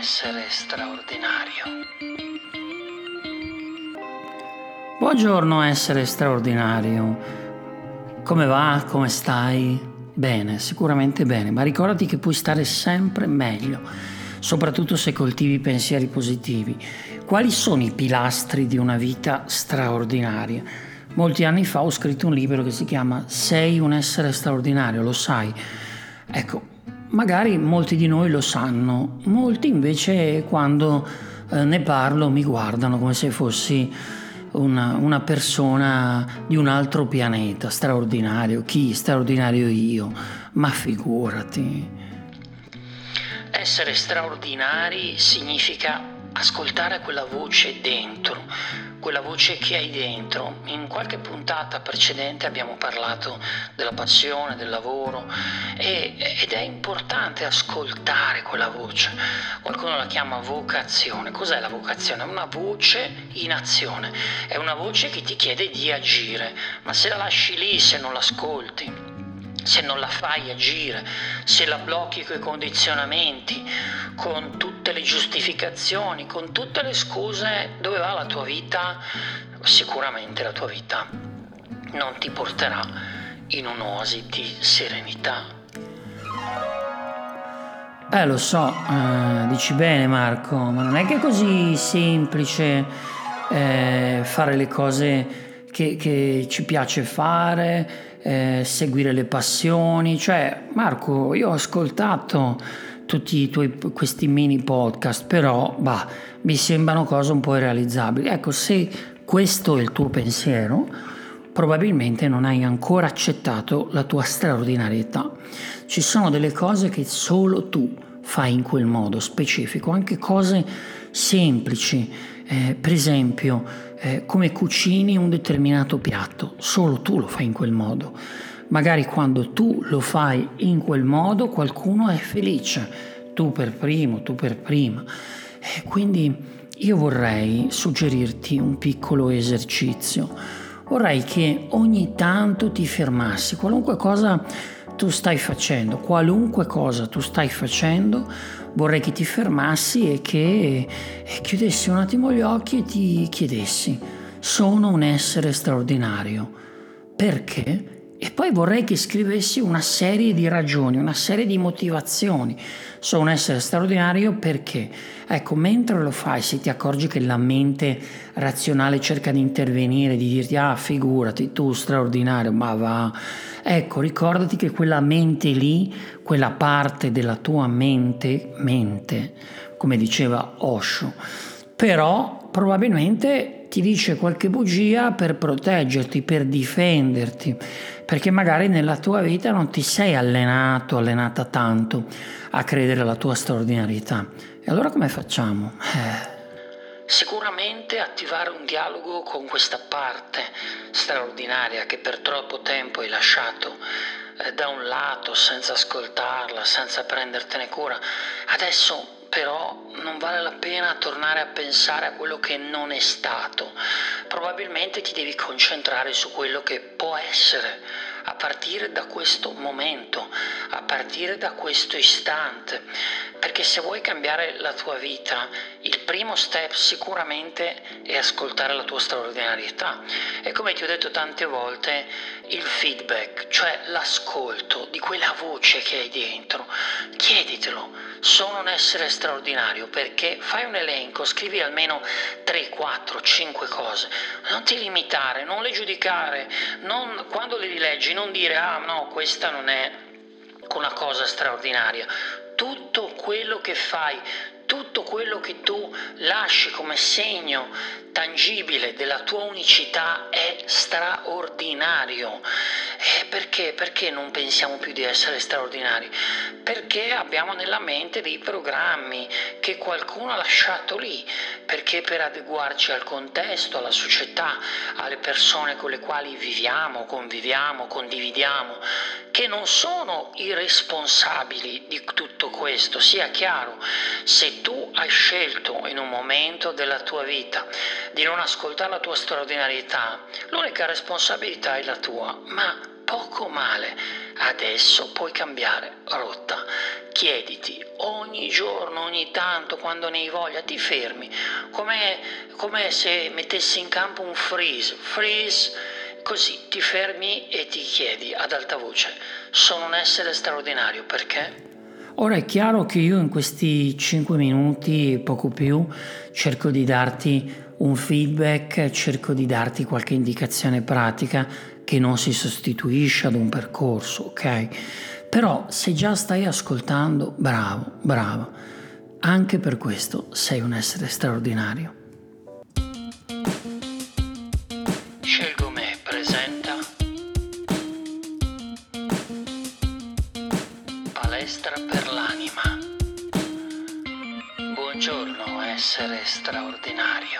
essere straordinario. Buongiorno essere straordinario. Come va? Come stai? Bene, sicuramente bene, ma ricordati che puoi stare sempre meglio, soprattutto se coltivi pensieri positivi. Quali sono i pilastri di una vita straordinaria? Molti anni fa ho scritto un libro che si chiama Sei un essere straordinario, lo sai? Ecco, magari molti di noi lo sanno, molti invece quando eh, ne parlo mi guardano come se fossi una, una, persona di un altro pianeta, straordinario. Chi? Straordinario io. Ma figurati. Essere straordinari significa ascoltare quella voce dentro, quella voce che hai dentro. In qualche puntata precedente abbiamo parlato della passione, del lavoro e, ed è importante ascoltare quella voce. Qualcuno la chiama vocazione. Cos'è la vocazione? È una voce in azione, è una voce che ti chiede di agire, ma se la lasci lì, se non l'ascolti, se non la fai agire, se la blocchi con i condizionamenti, con tutte le giustificazioni, con tutte le scuse, dove va la tua vita? Sicuramente la tua vita non ti porterà in un'oasi di serenità. Eh, lo so, eh, dici bene Marco, ma non è che è così semplice eh, fare le cose che, che ci piace fare eh, seguire le passioni. Cioè, Marco, io ho ascoltato tutti i tuoi, questi mini podcast, però bah, mi sembrano cose un po' irrealizzabili. Ecco, se questo è il tuo pensiero, probabilmente non hai ancora accettato la tua straordinarietà. Ci sono delle cose che solo tu fai in quel modo specifico, anche cose semplici, eh, per esempio eh, come cucini un determinato piatto, solo tu lo fai in quel modo. Magari quando tu lo fai in quel modo qualcuno è felice, tu per primo, tu per prima. Eh, quindi io vorrei suggerirti un piccolo esercizio. Vorrei che ogni tanto ti fermassi, qualunque cosa tu stai facendo, qualunque cosa tu stai facendo, vorrei che ti fermassi e che chiudessi un attimo gli occhi e ti chiedessi, sono un essere straordinario. Perché? E poi vorrei che scrivessi una serie di ragioni, una serie di motivazioni. Sono un essere straordinario perché, ecco, mentre lo fai, se ti accorgi che la mente razionale cerca di intervenire, di dirti, ah, figurati, tu straordinario, ma va. Ecco, ricordati che quella mente lì, quella parte della tua mente, mente, come diceva Osho, però probabilmente ti dice qualche bugia per proteggerti, per difenderti perché magari nella tua vita non ti sei allenato, allenata tanto a credere alla tua straordinarietà. E allora come facciamo? Eh. Sicuramente attivare un dialogo con questa parte straordinaria che per troppo tempo hai lasciato eh, da un lato senza ascoltarla, senza prendertene cura. Adesso però non vale la pena tornare a pensare a quello che non è stato. Probabilmente ti devi concentrare su quello che può essere a partire da questo momento, a partire da questo istante. Perché se vuoi cambiare la tua vita, il primo step sicuramente è ascoltare la tua straordinarietà. E come ti ho detto tante volte, il feedback, cioè l'ascolto di quella voce che hai dentro, chieditelo. Sono un essere straordinario perché fai un elenco, scrivi almeno 3, 4, 5 cose. Non ti limitare, non le giudicare, non, quando le rileggi non dire ah no, questa non è una cosa straordinaria quello che fai, quello che tu lasci come segno tangibile della tua unicità è straordinario. E perché? Perché non pensiamo più di essere straordinari? Perché abbiamo nella mente dei programmi che qualcuno ha lasciato lì, perché per adeguarci al contesto, alla società, alle persone con le quali viviamo, conviviamo, condividiamo, che non sono i responsabili di tutto questo, sia chiaro, se tu hai scelto in un momento della tua vita di non ascoltare la tua straordinarietà, l'unica responsabilità è la tua, ma poco male. Adesso puoi cambiare rotta. Chiediti ogni giorno, ogni tanto, quando ne hai voglia, ti fermi, come, se mettessi in campo un freeze. Freeze, così ti fermi e ti chiedi ad alta voce, sono un essere straordinario, perché? Ora è chiaro che io in questi 5 minuti, poco più, cerco di darti un feedback, cerco di darti qualche indicazione pratica che non si sostituisce ad un percorso, ok? Però se già stai ascoltando, bravo, bravo. Anche per questo sei un essere straordinario. Palestra per l'anima. Buongiorno essere straordinario.